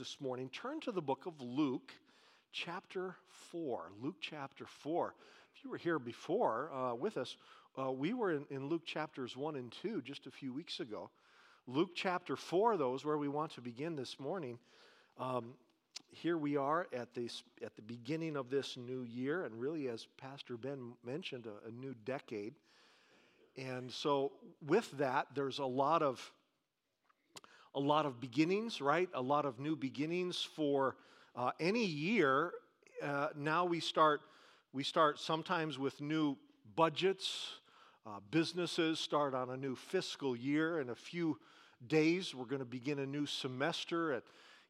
this morning, turn to the book of Luke, chapter 4. Luke chapter 4. If you were here before uh, with us, uh, we were in, in, Luke chapters 1 and 2 just a few weeks ago. Luke chapter 4, though, is where we want to begin this morning. Um, here we are at, this, at the beginning of this new year, and really, as Pastor Ben mentioned, a, a new decade. And so, with that, there's a lot of a lot of beginnings, right? A lot of new beginnings for uh, any year. Uh, now we start, we start sometimes with new budgets. Uh, businesses start on a new fiscal year. In a few days, we're going to begin a new semester at,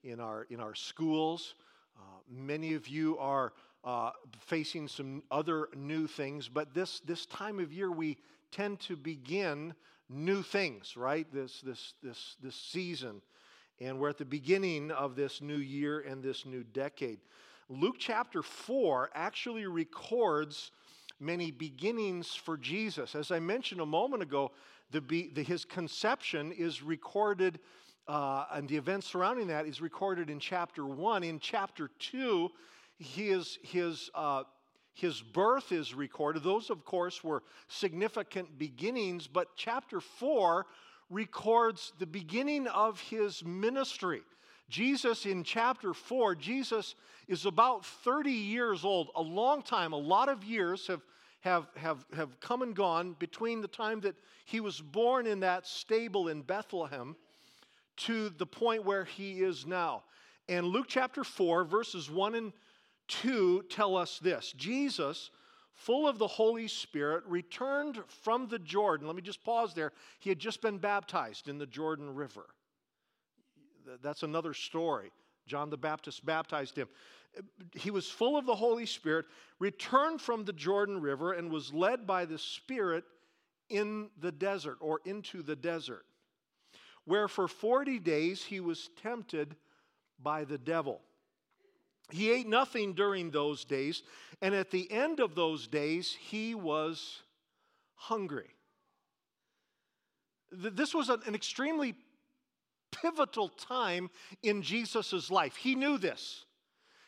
in, our, in our schools. Uh, many of you are uh, facing some other new things, but this, this time of year, we tend to begin new things, right? This, this, this, this season. And we're at the beginning of this new year and this new decade. Luke chapter 4 actually records many beginnings for Jesus. As I mentioned a moment ago, the, the his conception is recorded, uh, and the events surrounding that is recorded in chapter 1. In chapter 2, his, his uh, his birth is recorded. Those, of course, were significant beginnings, but chapter 4 records the beginning of his ministry. Jesus, in chapter 4, Jesus is about 30 years old, a long time, a lot of years have, have, have, have come and gone between the time that he was born in that stable in Bethlehem to the point where he is now. And Luke chapter 4, verses 1 and 2 tell us this Jesus, full of the Holy Spirit, returned from the Jordan. Let me just pause there. He had just been baptized in the Jordan River. That's another story. John the Baptist baptized him. He was full of the Holy Spirit, returned from the Jordan River, and was led by the Spirit in the desert or into the desert, where for 40 days he was tempted by the devil. He ate nothing during those days, and at the end of those days, he was hungry. This was an extremely pivotal time in Jesus' life. He knew this.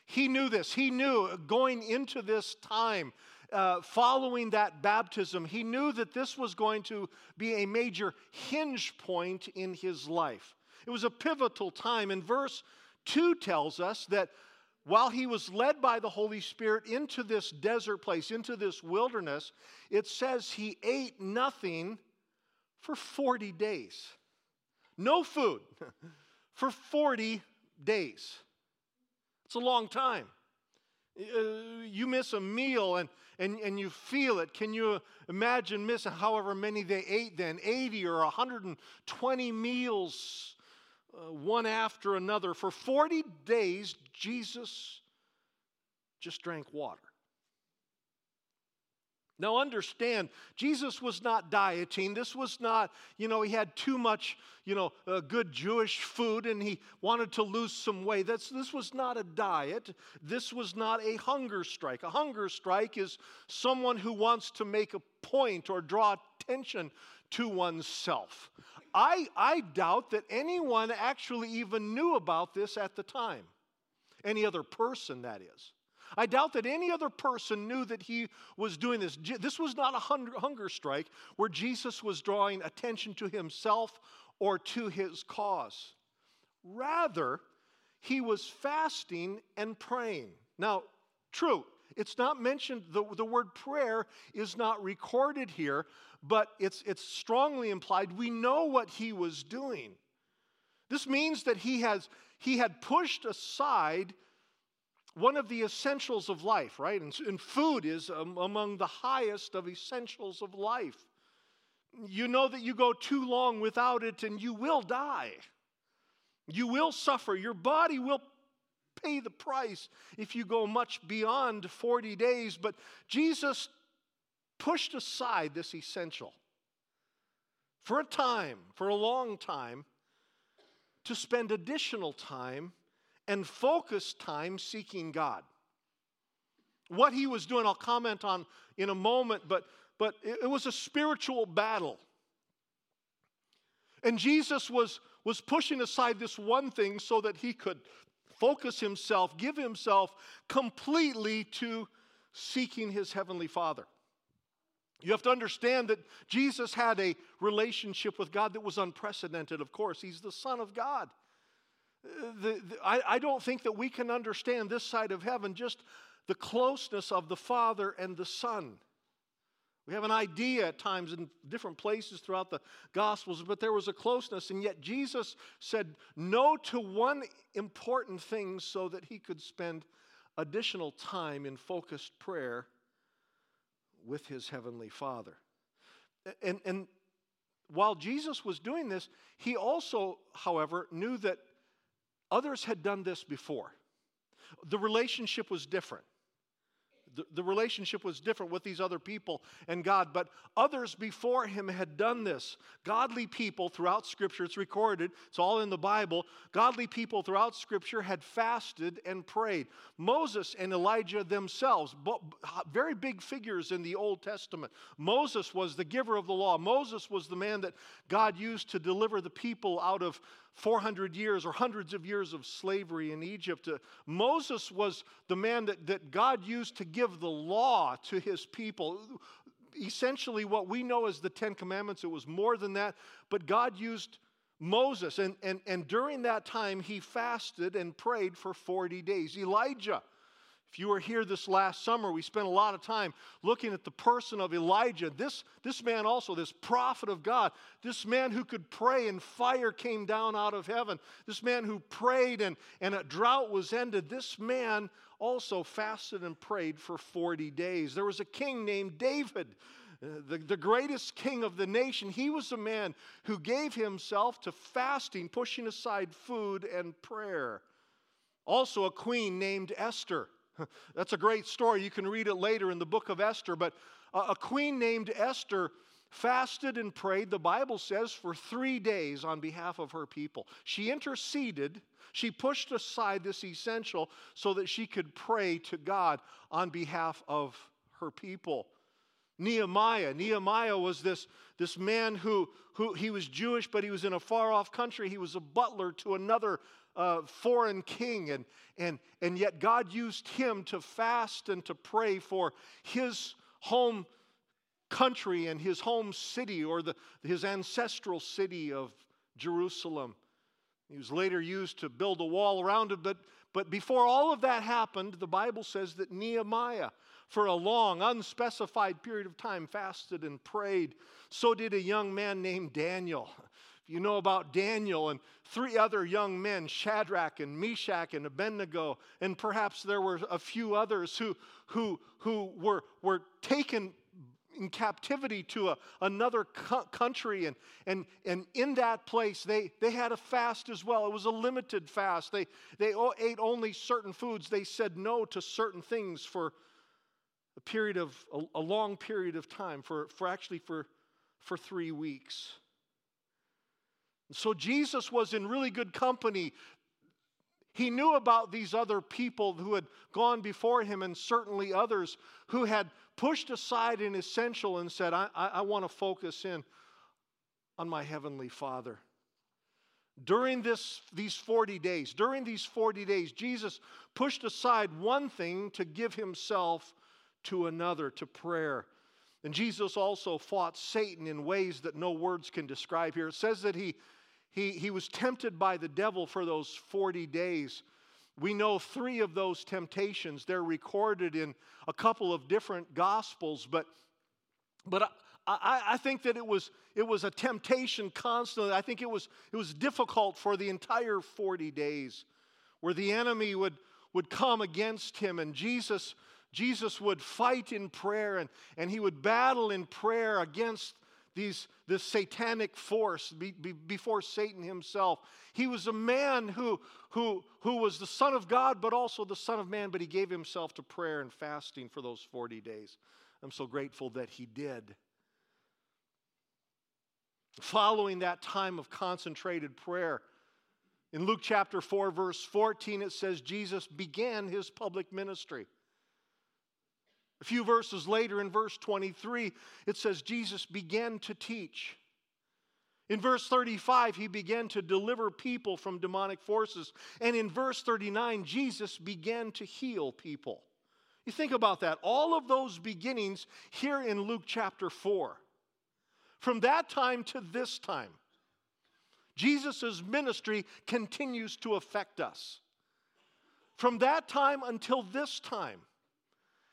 He knew this. He knew going into this time, uh, following that baptism, he knew that this was going to be a major hinge point in his life. It was a pivotal time. And verse 2 tells us that while he was led by the Holy Spirit into this desert place, into this wilderness, it says he ate nothing for 40 days. No food for 40 days. It's a long time. Uh, you miss a meal and, and, and you feel it. Can you imagine missing however many they ate then? 80 or 120 meals uh, one after another. For 40 days, Jesus just drank water. Now, understand, Jesus was not dieting. This was not, you know, he had too much, you know, uh, good Jewish food and he wanted to lose some weight. That's, this was not a diet. This was not a hunger strike. A hunger strike is someone who wants to make a point or draw attention to oneself. I, I doubt that anyone actually even knew about this at the time. Any other person, that is. I doubt that any other person knew that he was doing this. This was not a hunger strike where Jesus was drawing attention to himself or to his cause. Rather, he was fasting and praying. Now, true, it's not mentioned, the, the word prayer is not recorded here, but it's, it's strongly implied. We know what he was doing. This means that he, has, he had pushed aside one of the essentials of life, right? And, and food is um, among the highest of essentials of life. You know that you go too long without it and you will die. You will suffer. Your body will pay the price if you go much beyond 40 days. But Jesus pushed aside this essential for a time, for a long time, to spend additional time and focused time seeking God. What he was doing, I'll comment on in a moment, but, but it was a spiritual battle. And Jesus was, was pushing aside this one thing so that he could focus himself, give himself completely to seeking his heavenly Father. You have to understand that Jesus had a relationship with God that was unprecedented, of course. He's the Son of God. The, the, I, I don't think that we can understand this side of heaven just the closeness of the Father and the Son. We have an idea at times in different places throughout the Gospels, but there was a closeness, and yet Jesus said no to one important thing so that he could spend additional time in focused prayer with his heavenly Father. And, and while Jesus was doing this, he also, however, knew that others had done this before. The relationship was different. The, the relationship was different with these other people and God, but others before him had done this. Godly people throughout Scripture, it's recorded, it's all in the Bible. Godly people throughout Scripture had fasted and prayed. Moses and Elijah themselves, very big figures in the Old Testament. Moses was the giver of the law, Moses was the man that God used to deliver the people out of 400 years or hundreds of years of slavery in Egypt. Uh, Moses was the man that, that God used to give the law to his people. Essentially, what we know as the Ten Commandments, it was more than that, but God used Moses, and, and, and during that time, he fasted and prayed for 40 days. Elijah if you were here this last summer, we spent a lot of time looking at the person of Elijah. This, this man, also, this prophet of God, this man who could pray and fire came down out of heaven, this man who prayed and, and a drought was ended, this man also fasted and prayed for 40 days. There was a king named David. Uh, the, the greatest king of the nation, he was a man who gave himself to fasting, pushing aside food and prayer. Also, a queen named Esther. That's a great story. You can read it later in the book of Esther. But a queen named Esther fasted and prayed, the Bible says, for three days on behalf of her people. She interceded, she pushed aside this essential so that she could pray to God on behalf of her people. Nehemiah. Nehemiah was this, this man who, who he was Jewish, but he was in a far off country. He was a butler to another uh, foreign king, and, and, and yet God used him to fast and to pray for his home country and his home city or the, his ancestral city of Jerusalem. He was later used to build a wall around it, but, but before all of that happened, the Bible says that Nehemiah, for a long, unspecified period of time, fasted and prayed. So did a young man named Daniel. You know about Daniel and three other young men, Shadrach and Meshach and Abednego, and perhaps there were a few others who, who, who were, were taken in captivity to a, another co- country. And, and, and in that place, they, they had a fast as well. It was a limited fast. They, they ate only certain foods. They said no to certain things for a period of, a, a long period of time, for, for actually for, for three weeks. So Jesus was in really good company. He knew about these other people who had gone before him, and certainly others who had pushed aside an essential and said, I, I, I want to focus in on my heavenly Father. During this, these 40 days, during these 40 days, Jesus pushed aside one thing to give himself to another, to prayer. And Jesus also fought Satan in ways that no words can describe here. It says that he he, he was tempted by the devil for those 40 days. We know three of those temptations. They're recorded in a couple of different gospels, but, but I, I, think that it was, it was a temptation constantly. I think it was, it was difficult for the entire 40 days where the enemy would, would come against him and Jesus, Jesus would fight in prayer and, and he would battle in prayer against these, this satanic force be, be, before Satan himself. He was a man who, who, who was the Son of God, but also the Son of Man, but he gave himself to prayer and fasting for those 40 days. I'm so grateful that he did. Following that time of concentrated prayer, in Luke chapter 4, verse 14, it says Jesus began his public ministry. A few verses later, in verse 23, it says Jesus began to teach. In verse 35, he began to deliver people from demonic forces. And in verse 39, Jesus began to heal people. You think about that. All of those beginnings here in Luke chapter 4. From that time to this time, Jesus' ministry continues to affect us. From that time until this time,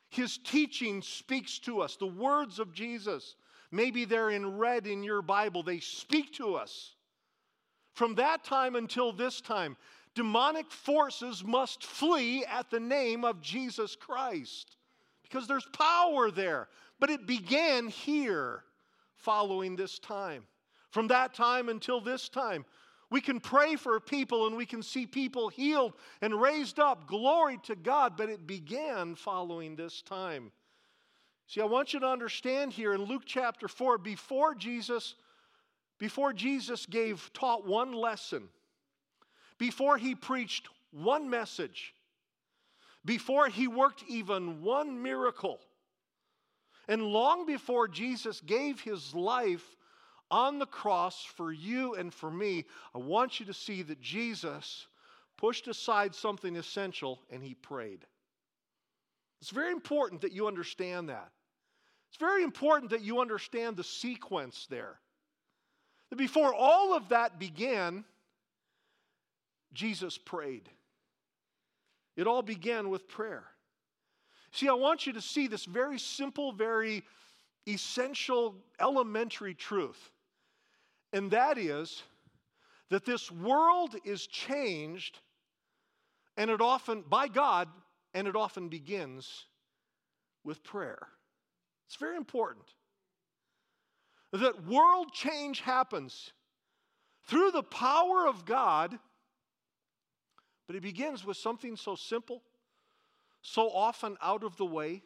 his teaching speaks to us. The words of Jesus Maybe they're in red in your Bible. They speak to us. From that time until this time, demonic forces must flee at the name of Jesus Christ because there's power there. But it began here following this time. From that time until this time, we can pray for people and we can see people healed and raised up. Glory to God. But it began following this time. See, I want you to understand here in Luke chapter 4, before Jesus, before Jesus gave, taught one lesson, before he preached one message, before he worked even one miracle, and long before Jesus gave his life on the cross for you and for me, I want you to see that Jesus pushed aside something essential and he prayed. It's very important that you understand that. It's very important that you understand the sequence there. That before all of that began, Jesus prayed. It all began with prayer. See, I want you to see this very simple, very essential, elementary truth. And that is that this world is changed, and it often, by God, and it often begins with prayer. It's very important that world change happens through the power of God, but it begins with something so simple, so often out of the way,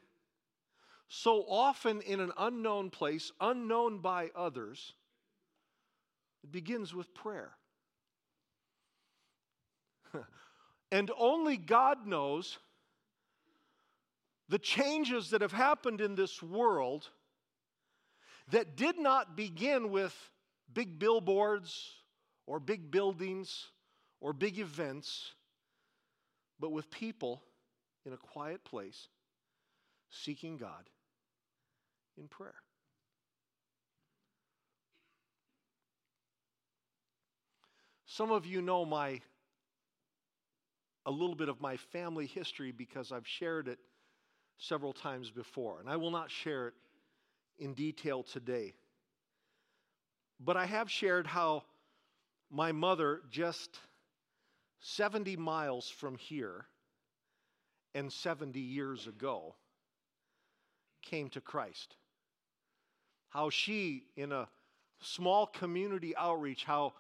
so often in an unknown place, unknown by others. It begins with prayer. and only God knows the changes that have happened in this world that did not begin with big billboards or big buildings or big events, but with people in a quiet place seeking God in prayer. Some of you know my a little bit of my family history because I've shared it several times before, and I will not share it in detail today. But I have shared how my mother, just 70 miles from here and 70 years ago, came to Christ. How she, in a small community outreach, how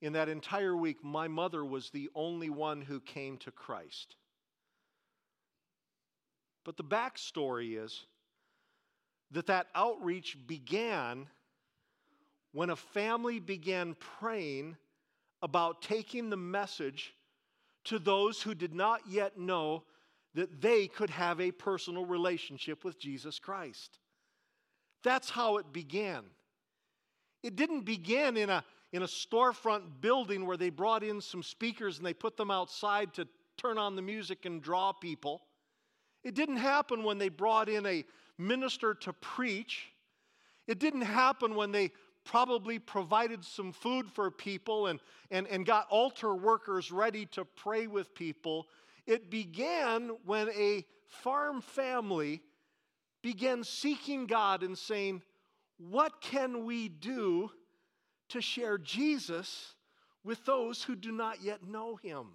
in that entire week, my mother was the only one who came to Christ. But the backstory is that that outreach began when a family began praying about taking the message to those who did not yet know that they could have a personal relationship with Jesus Christ. That's how it began. It didn't begin in a, in a storefront building where they brought in some speakers and they put them outside to turn on the music and draw people. It didn't happen when they brought in a minister to preach. It didn't happen when they probably provided some food for people and, and, and got altar workers ready to pray with people. It began when a farm family began seeking God and saying, What can we do to share Jesus with those who do not yet know him?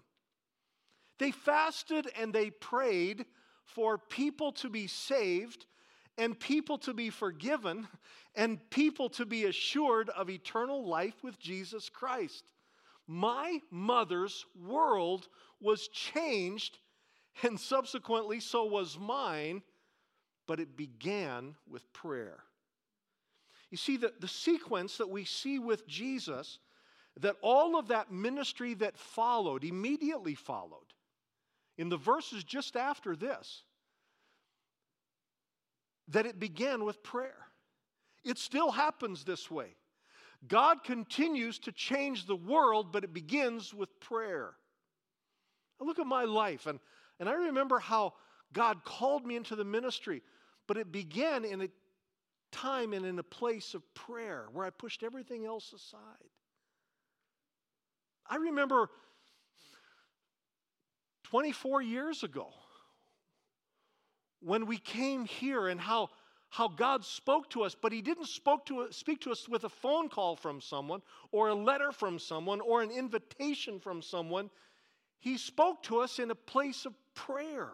They fasted and they prayed for people to be saved and people to be forgiven and people to be assured of eternal life with Jesus Christ. My mother's world was changed, and subsequently, so was mine, but it began with prayer. You see, the, the sequence that we see with Jesus, that all of that ministry that followed, immediately followed, in the verses just after this that it began with prayer. It still happens this way. God continues to change the world, but it begins with prayer. Now look at my life, and, and I remember how God called me into the ministry, but it began in a time and in a place of prayer where I pushed everything else aside. I remember 24 years ago when we came here and how, how God spoke to us, but He didn't spoke to, speak to us with a phone call from someone or a letter from someone or an invitation from someone. He spoke to us in a place of prayer.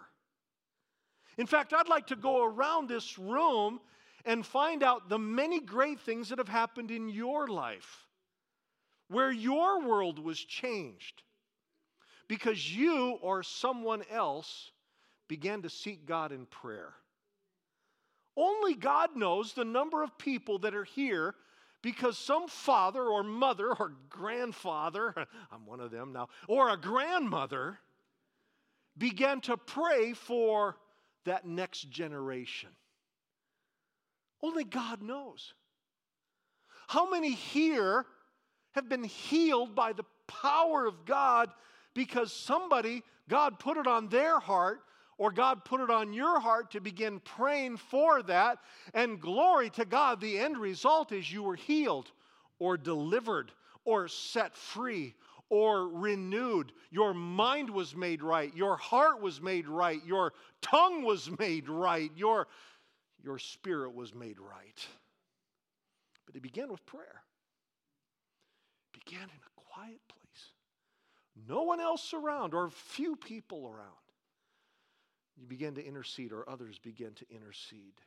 In fact, I'd like to go around this room and find out the many great things that have happened in your life, where your world was changed because you or someone else began to seek God in prayer. Only God knows the number of people that are here because some father or mother or grandfather, I'm one of them now, or a grandmother began to pray for that next generation. Only God knows. How many here have been healed by the power of God because somebody, God put it on their heart or God put it on your heart to begin praying for that. And glory to God, the end result is you were healed or delivered or set free or renewed. Your mind was made right. Your heart was made right. Your tongue was made right. Your, your spirit was made right. But it began with prayer. It began in a quiet place. No one else around, or few people around. You begin to intercede, or others begin to intercede.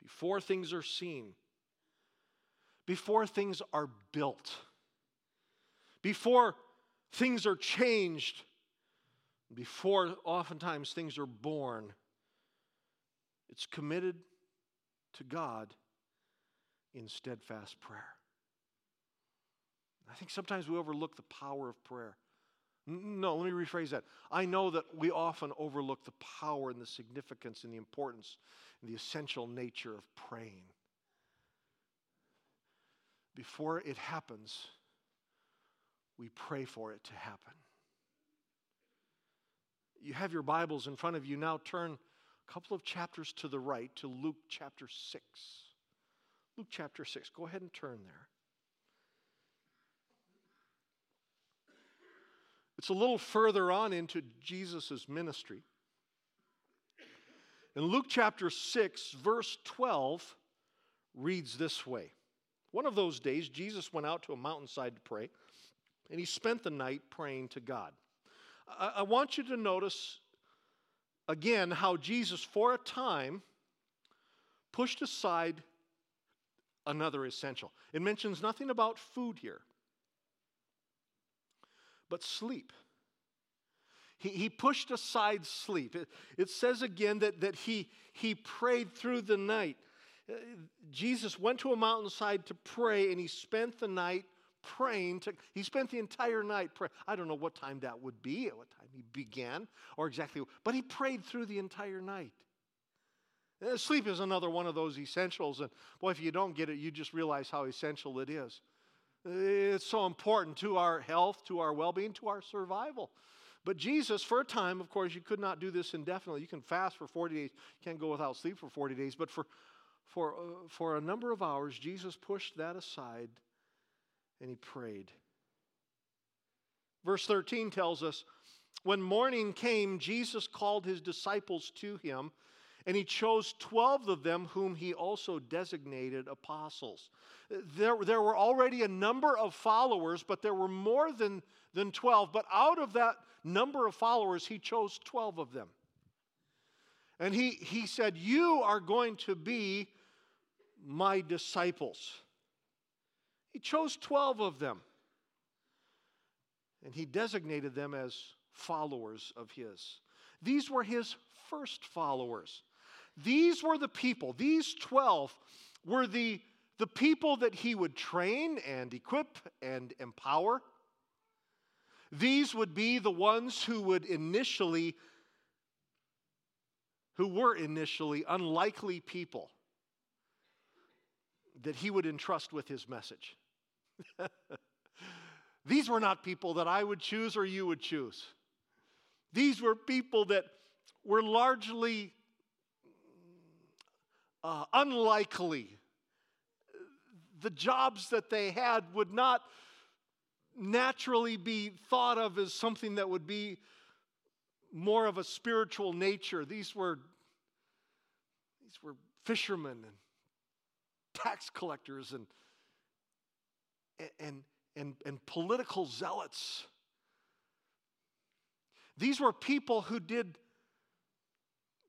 Before things are seen, before things are built, before things are changed, before oftentimes things are born, it's committed to God in steadfast prayer. I think sometimes we overlook the power of prayer. No, let me rephrase that. I know that we often overlook the power and the significance and the importance and the essential nature of praying. Before it happens, we pray for it to happen. You have your Bibles in front of you. Now turn a couple of chapters to the right to Luke chapter 6. Luke chapter 6. Go ahead and turn there. It's a little further on into Jesus' ministry. In Luke chapter 6, verse 12, reads this way One of those days, Jesus went out to a mountainside to pray, and he spent the night praying to God. I, I want you to notice again how Jesus, for a time, pushed aside another essential. It mentions nothing about food here but sleep. He, he pushed aside sleep. It, it says again that, that he, he prayed through the night. Uh, Jesus went to a mountainside to pray, and he spent the night praying. To, he spent the entire night praying. I don't know what time that would be, at what time he began, or exactly, but he prayed through the entire night. Uh, sleep is another one of those essentials, and boy, if you don't get it, you just realize how essential it is. It's so important to our health, to our well being, to our survival. But Jesus, for a time, of course, you could not do this indefinitely. You can fast for 40 days, you can't go without sleep for 40 days. But for, for, uh, for a number of hours, Jesus pushed that aside and he prayed. Verse 13 tells us when morning came, Jesus called his disciples to him and he chose 12 of them, whom he also designated apostles. There, there were already a number of followers, but there were more than, than 12. But out of that number of followers, he chose 12 of them. And he, he said, You are going to be my disciples. He chose 12 of them. And he designated them as followers of his. These were his first followers. These were the people, these 12 were the, the people that he would train and equip and empower. These would be the ones who would initially, who were initially unlikely people. that he would entrust with his message. These were not people that I would choose or you would choose. These were people that were largely uh, unlikely. The jobs that they had would not naturally be thought of as something that would be more of a spiritual nature. These were, these were fishermen and tax collectors and, and, and, and political zealots. These were people who did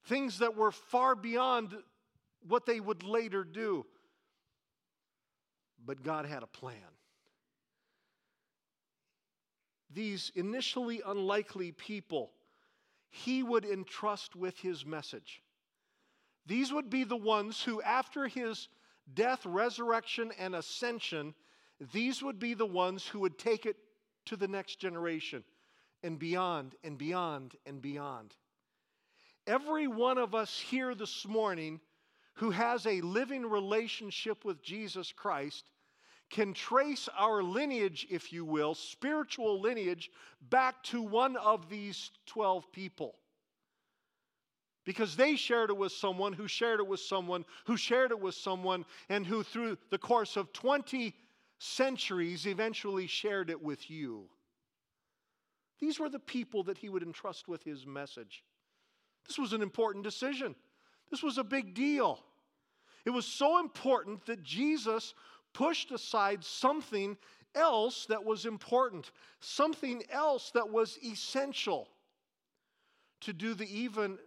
things that were far beyond what they would later do. But God had a plan. These initially unlikely people, He would entrust with His message. These would be the ones who, after His death, resurrection, and ascension, these would be the ones who would take it to the next generation and beyond and beyond and beyond. Every one of us here this morning who has a living relationship with Jesus Christ can trace our lineage, if you will, spiritual lineage, back to one of these 12 people. Because they shared it with someone who shared it with someone who shared it with someone, and who, through the course of 20 centuries, eventually shared it with you. These were the people that he would entrust with his message. This was an important decision. This was a big deal. It was so important that Jesus pushed aside something else that was important, something else that was essential to do the even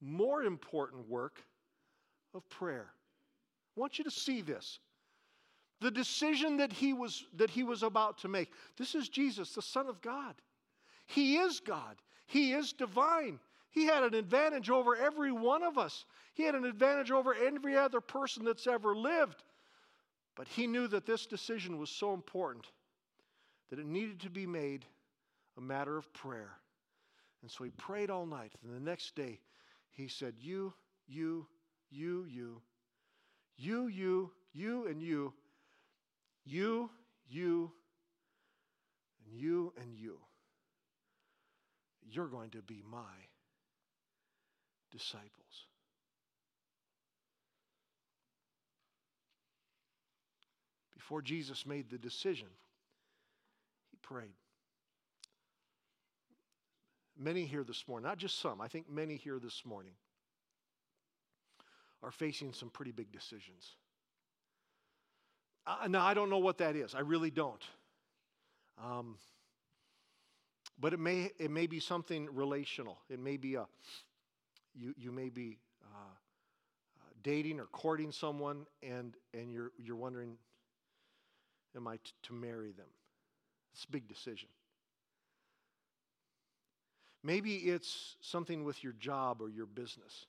more important work of prayer. I want you to see this. The decision that he was that he was about to make. This is Jesus, the son of God. He is God. He is divine. He had an advantage over every one of us. He had an advantage over every other person that's ever lived. But he knew that this decision was so important that it needed to be made a matter of prayer. And so he prayed all night. And the next day, he said, You, you, you, you, you, you, you, and you, you, you, and you, and you. You're going to be my disciples. Before Jesus made the decision, he prayed. Many here this morning, not just some, I think many here this morning are facing some pretty big decisions. Uh, now, I don't know what that is. I really don't. Um, but it may, it may be something relational. It may be a, you, you may be uh, uh, dating or courting someone and, and you're, you're wondering, am I t- to marry them? It's a big decision. Maybe it's something with your job or your business.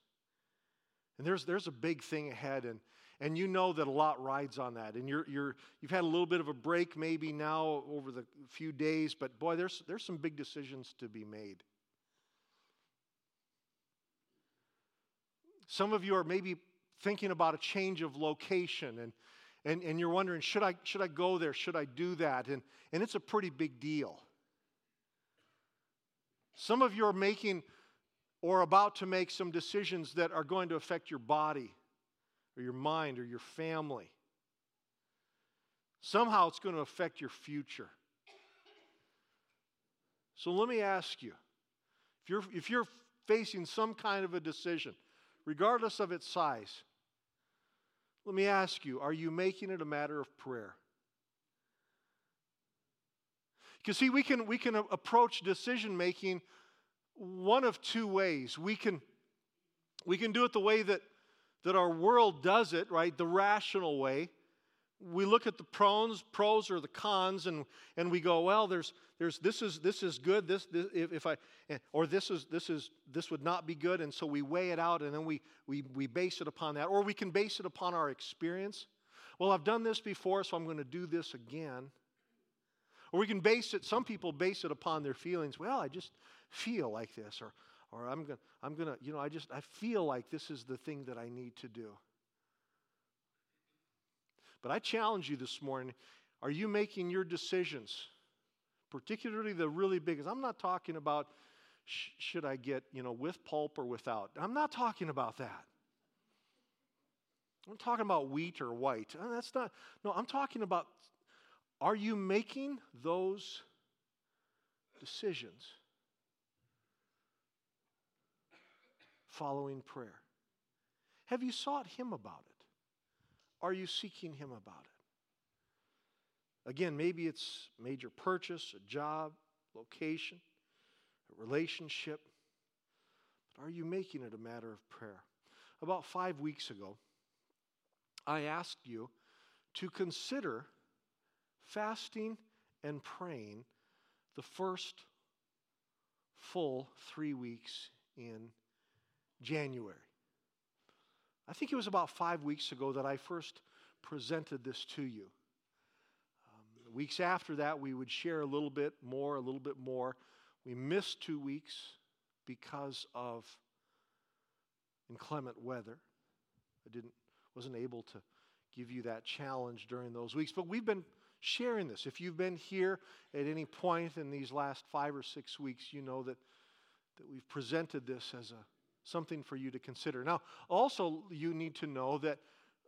And there's, there's a big thing ahead, and, and you know that a lot rides on that. And you're, you're, you've had a little bit of a break maybe now over the few days, but boy, there's, there's some big decisions to be made. Some of you are maybe thinking about a change of location and, and, and you're wondering, should I, should I go there? Should I do that? And, and it's a pretty big deal. Some of you are making or about to make some decisions that are going to affect your body or your mind or your family. Somehow it's going to affect your future. So let me ask you if you're, if you're facing some kind of a decision, regardless of its size. Let me ask you are you making it a matter of prayer? Because, see, we can, we can approach decision making one of two ways. We can, we can do it the way that, that our world does it, right? The rational way we look at the pros, pros or the cons, and, and we go, well, there's, there's this is this is good. This, this if, if I or this is this is this would not be good, and so we weigh it out, and then we we we base it upon that, or we can base it upon our experience. Well, I've done this before, so I'm going to do this again. Or we can base it. Some people base it upon their feelings. Well, I just feel like this, or or I'm gonna I'm gonna you know I just I feel like this is the thing that I need to do. But I challenge you this morning are you making your decisions, particularly the really big? I'm not talking about sh- should I get, you know, with pulp or without. I'm not talking about that. I'm talking about wheat or white. Uh, that's not, no, I'm talking about are you making those decisions following prayer? Have you sought Him about it? Are you seeking Him about it? Again, maybe it's major purchase, a job, location, a relationship. But are you making it a matter of prayer? About five weeks ago, I asked you to consider fasting and praying the first full three weeks in January. I think it was about five weeks ago that I first presented this to you. Um, weeks after that, we would share a little bit more, a little bit more. We missed two weeks because of inclement weather. I didn't, wasn't able to give you that challenge during those weeks, but we've been sharing this. If you've been here at any point in these last five or six weeks, you know that, that we've presented this as a something for you to consider. Now, also, you need to know that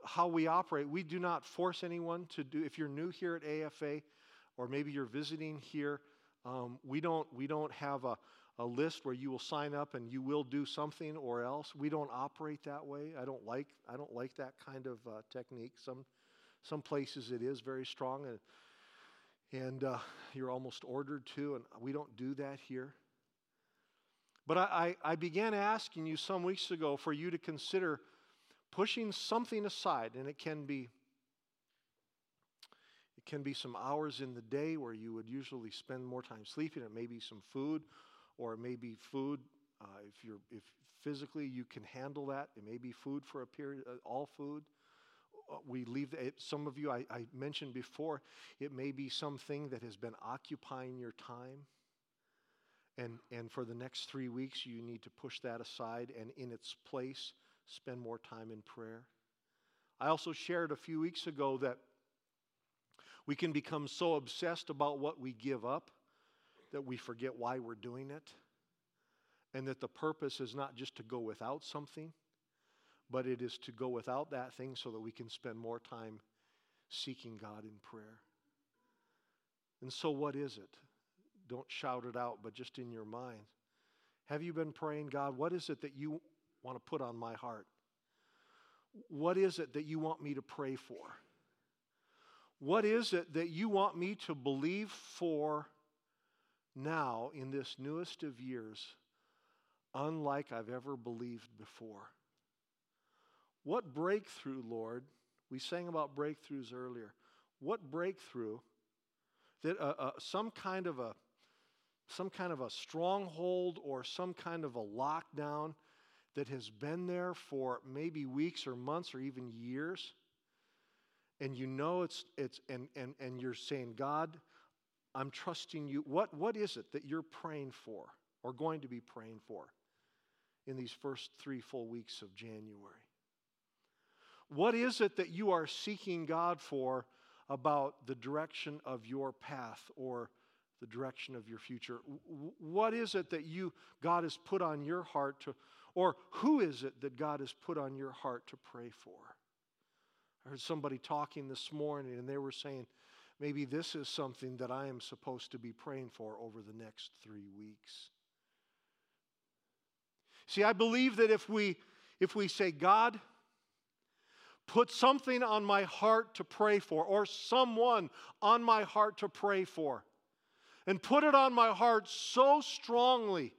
how we operate, we do not force anyone to do, if you're new here at AFA, or maybe you're visiting here, um, we, don't, we don't have a, a list where you will sign up and you will do something or else. We don't operate that way. I don't like, I don't like that kind of uh, technique. Some, some places it is very strong and, and uh, you're almost ordered to, and we don't do that here. But I, I, I began asking you some weeks ago for you to consider pushing something aside, and it can be it can be some hours in the day where you would usually spend more time sleeping. It may be some food, or it may be food uh, if you're if physically you can handle that. It may be food for a period, uh, all food. Uh, we leave it, some of you. I, I mentioned before. It may be something that has been occupying your time. And, and for the next three weeks, you need to push that aside and in its place, spend more time in prayer. I also shared a few weeks ago that we can become so obsessed about what we give up that we forget why we're doing it. And that the purpose is not just to go without something, but it is to go without that thing so that we can spend more time seeking God in prayer. And so, what is it? Don't shout it out, but just in your mind. Have you been praying, God, what is it that you want to put on my heart? What is it that you want me to pray for? What is it that you want me to believe for now in this newest of years, unlike I've ever believed before? What breakthrough, Lord? We sang about breakthroughs earlier. What breakthrough that uh, uh, some kind of a some kind of a stronghold or some kind of a lockdown that has been there for maybe weeks or months or even years. And you know it's it's and and and you're saying god i'm trusting you. What what is it that you're praying for or going to be praying for in these first three full weeks of january? What is it that you are seeking god for about the direction of your path or the direction of your future. What is it that you, God has put on your heart to, or who is it that God has put on your heart to pray for? I heard somebody talking this morning and they were saying, maybe this is something that I am supposed to be praying for over the next three weeks. See, I believe that if we, if we say, God, put something on my heart to pray for, or someone on my heart to pray for, and put it on my heart so strongly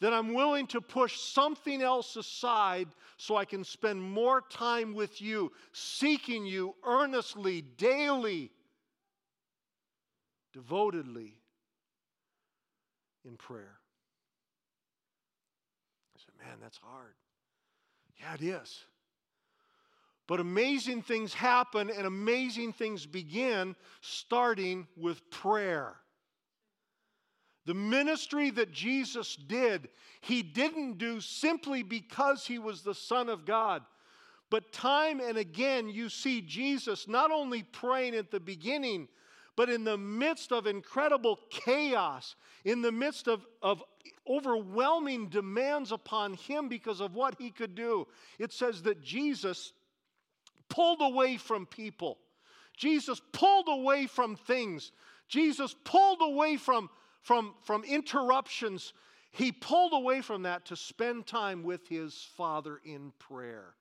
that I'm willing to push something else aside so I can spend more time with you, seeking you earnestly, daily, devotedly in prayer. I said, man, that's hard. Yeah, it is. But amazing things happen and amazing things begin starting with prayer. The ministry that Jesus did, he didn't do simply because he was the Son of God, But time and again, you see Jesus not only praying at the beginning, but in the midst of incredible chaos, in the midst of, of overwhelming demands upon him because of what he could do, it says that Jesus pulled away from people. Jesus pulled away from things. Jesus pulled away from, from, from interruptions. He pulled away from that to spend time with his Father in prayer.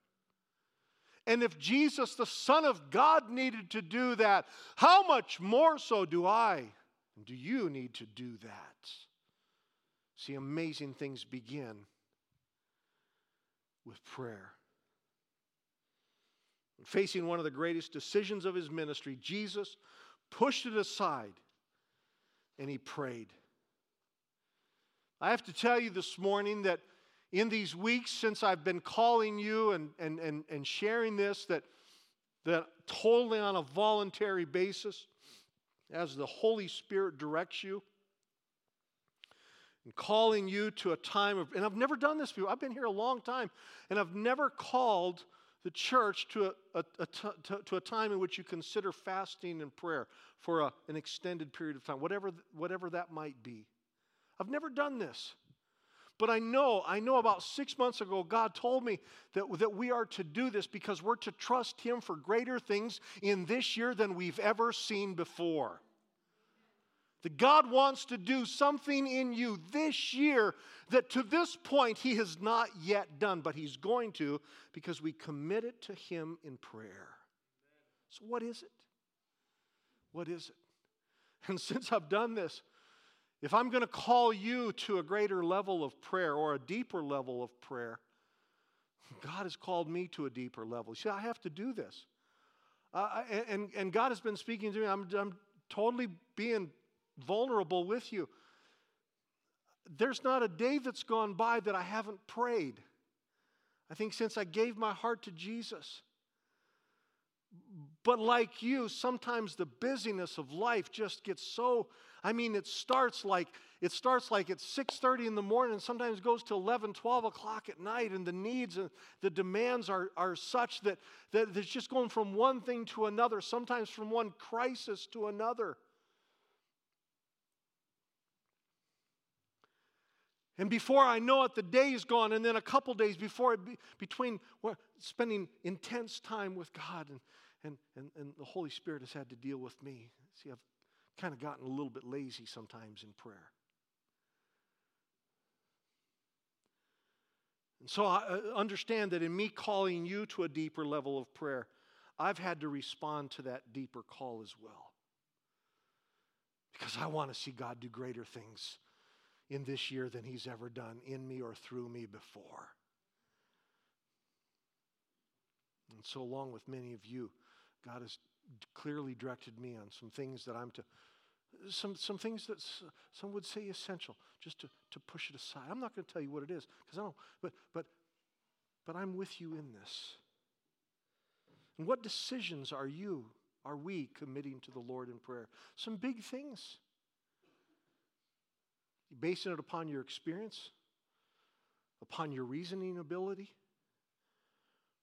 And if Jesus, the Son of God, needed to do that, how much more so do I and do you need to do that? See, amazing things begin with prayer. Facing one of the greatest decisions of his ministry, Jesus pushed it aside and he prayed. I have to tell you this morning that in these weeks since I've been calling you and, and, and, and sharing this, that, that totally on a voluntary basis, as the Holy Spirit directs you, and calling you to a time of, and I've never done this before. I've been here a long time, and I've never called the church to a, a, a t- to, a time in which you consider fasting and prayer for a, an extended period of time, whatever, whatever that might be. I've never done this. But I know, I know about six months ago, God told me that, that we are to do this because we're to trust Him for greater things in this year than we've ever seen before. That God wants to do something in you this year that to this point He has not yet done, but He's going to because we commit it to Him in prayer. So, what is it? What is it? And since I've done this, if I'm going to call you to a greater level of prayer or a deeper level of prayer, God has called me to a deeper level. See, I have to do this. Uh, and, and God has been speaking to me. I'm, I'm totally being vulnerable with you. There's not a day that's gone by that I haven't prayed. I think since I gave my heart to Jesus. But like you, sometimes the busyness of life just gets so I mean, it starts like it starts like at 6:30 in the morning and sometimes goes to 11, 12 o'clock at night, and the needs and the demands are, are such that, that it's just going from one thing to another, sometimes from one crisis to another. And before I know it, the day is gone, and then a couple days before it, between well, spending intense time with God, and, and, and, and the Holy Spirit has had to deal with me. See, I've kind of gotten a little bit lazy sometimes in prayer. And so I uh, understand that in me calling you to a deeper level of prayer, I've had to respond to that deeper call as well. Because I want to see God do greater things in this year than He's ever done in me or through me before. And so, along with many of you, God has clearly directed me on some things that I'm to, some, some things that some would say essential, just to, to push it aside. I'm not going to tell you what it is, because I don't, but, but, but I'm with you in this. And what decisions are you, are we committing to the Lord in prayer? Some big things. You basing it upon your experience, upon your reasoning ability?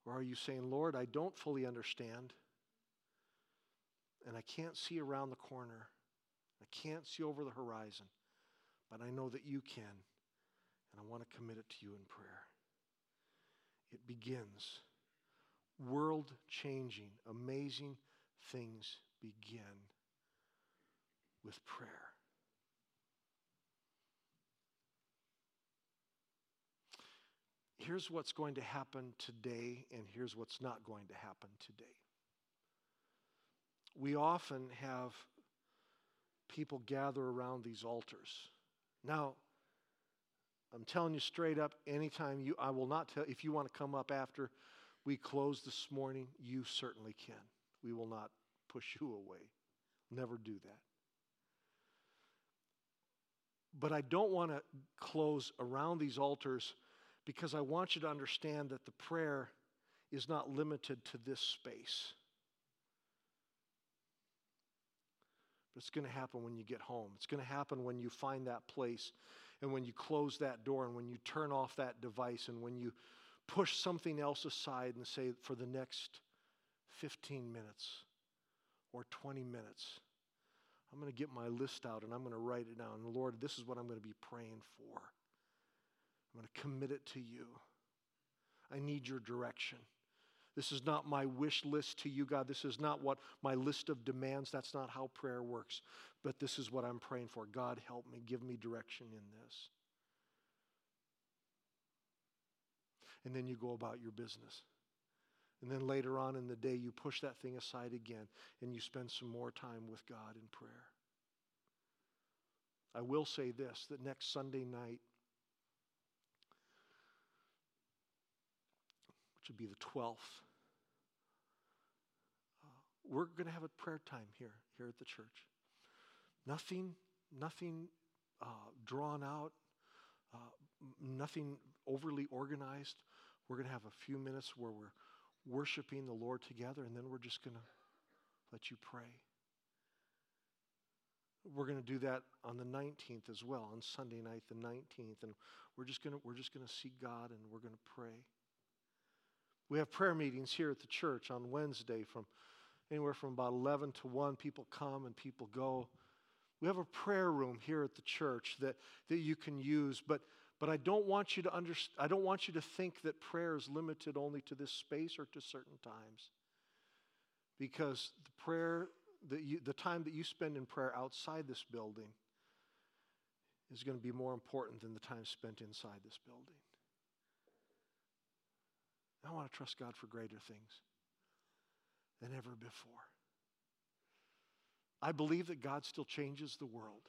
Or are you saying, Lord, I don't fully understand? and I can't see around the corner. I can't see over the horizon, but I know that you can, and I want to commit it to you in prayer. It begins. World changing, amazing things begin with prayer. Here's what's going to happen today, and here's what's not going to happen today we often have people gather around these altars. Now, I'm telling you straight up, anytime you, I will not tell, if you want to come up after we close this morning, you certainly can. We will not push you away. Never do that. But I don't want to close around these altars because I want you to understand that the prayer is not limited to this space. But it's going to happen when you get home. It's going to happen when you find that place and when you close that door and when you turn off that device and when you push something else aside and say, for the next 15 minutes or 20 minutes, I'm going to get my list out and I'm going to write it down. And Lord, this is what I'm going to be praying for. I'm going to commit it to you. I need your direction. This is not my wish list to you, God. This is not what my list of demands. That's not how prayer works. But this is what I'm praying for. God, help me. Give me direction in this. And then you go about your business. And then later on in the day, you push that thing aside again and you spend some more time with God in prayer. I will say this that next Sunday night, which would be the 12th, uh, we're going to have a prayer time here, here at the church. Nothing, nothing uh, drawn out, uh, nothing overly organized. We're going to have a few minutes where we're worshiping the Lord together, and then we're just going to let you pray. We're going to do that on the 19th as well, on Sunday night, the 19th, and we're just going to we're just going to seek God and we're going to pray. We have prayer meetings here at the church on Wednesday from anywhere from about 11 to 1. People come and people go. We have a prayer room here at the church that, that you can use, but but I don't want you to understand, I don't want you to think that prayer is limited only to this space or to certain times. Because the prayer, that you, the time that you spend in prayer outside this building is going to be more important than the time spent inside this building. I want to trust God for greater things than ever before. I believe that God still changes the world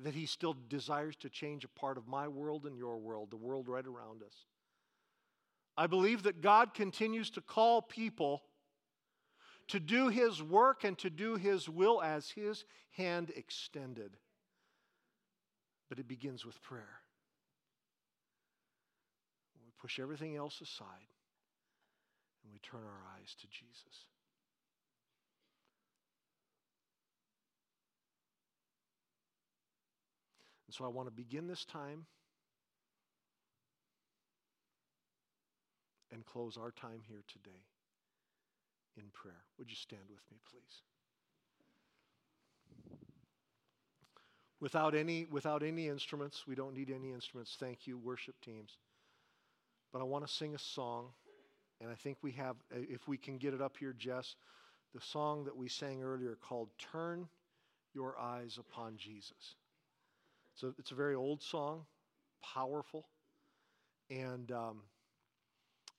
that He still desires to change a part of my world and your world, the world right around us. I believe that God continues to call people to do His work and to do His will as His hand extended. But it begins with prayer. Push everything else aside and we turn our eyes to Jesus. And so I want to begin this time and close our time here today in prayer. Would you stand with me, please? Without any, without any instruments, we don't need any instruments. Thank you, worship teams. But I want to sing a song, and I think we have, if we can get it up here, Jess, the song that we sang earlier called Turn Your Eyes Upon Jesus. It's a, it's a very old song, powerful, and um,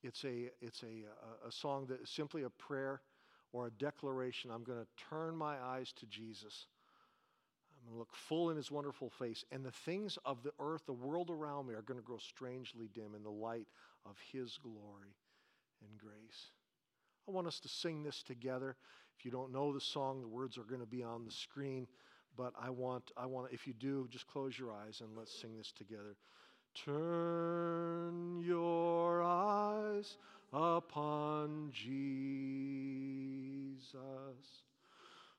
it's, a, it's a, a, a song that is simply a prayer or a declaration. I'm going to turn my eyes to Jesus. I'm going to look full in his wonderful face, and the things of the earth, the world around me, are going to grow strangely dim in the light of his glory and grace. I want us to sing this together. If you don't know the song, the words are going to be on the screen. But I want, I want, if you do, just close your eyes and let's sing this together. Turn your eyes upon Jesus.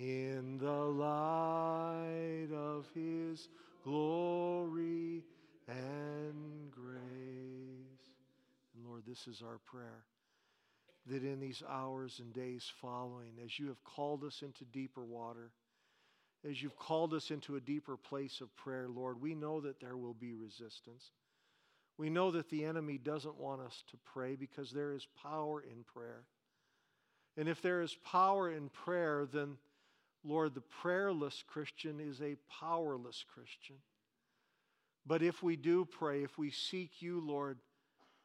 in the light of his glory and grace. And Lord, this is our prayer that in these hours and days following, as you have called us into deeper water, as you've called us into a deeper place of prayer, Lord, we know that there will be resistance. We know that the enemy doesn't want us to pray because there is power in prayer. And if there is power in prayer, then, Lord, the prayerless Christian is a powerless Christian. But if we do pray, if we seek you, Lord,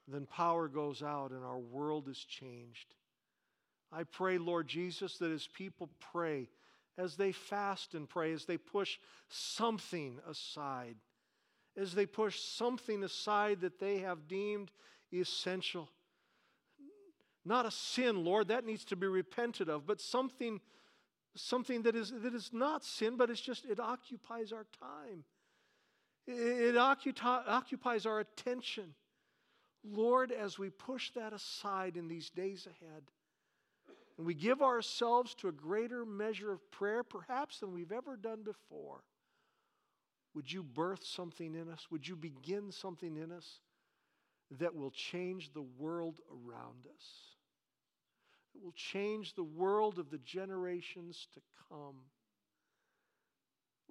then power goes out and our world is changed. I pray, Lord Jesus, that as people pray, as they fast and pray, as they push something aside, as they push something aside that they have deemed essential. Not a sin, Lord, that needs to be repented of, but something, something that, is, that is not sin, but it's just, it occupies our time. It, it occupies our attention. Lord, as we push that aside in these days ahead, and we give ourselves to a greater measure of prayer, perhaps than we've ever done before, would you birth something in us? Would you begin something in us that will change the world around us? That will change the world of the generations to come.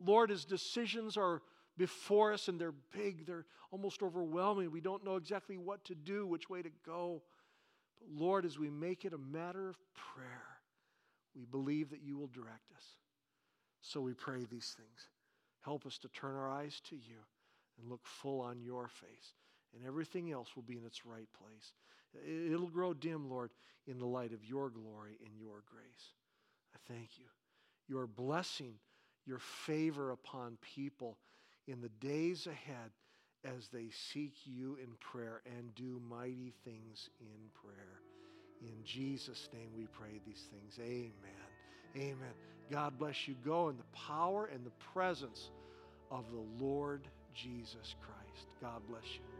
Lord, as decisions are before us and they're big, they're almost overwhelming. We don't know exactly what to do, which way to go. But Lord, as we make it a matter of prayer, we believe that you will direct us. So we pray these things. Help us to turn our eyes to you and look full on your face, and everything else will be in its right place. It'll grow dim, Lord, in the light of your glory and your grace. I thank you. Your blessing, your favor upon people in the days ahead as they seek you in prayer and do mighty things in prayer. In Jesus' name we pray these things. Amen. Amen. God bless you. Go in the power and the presence of the Lord Jesus Christ. God bless you.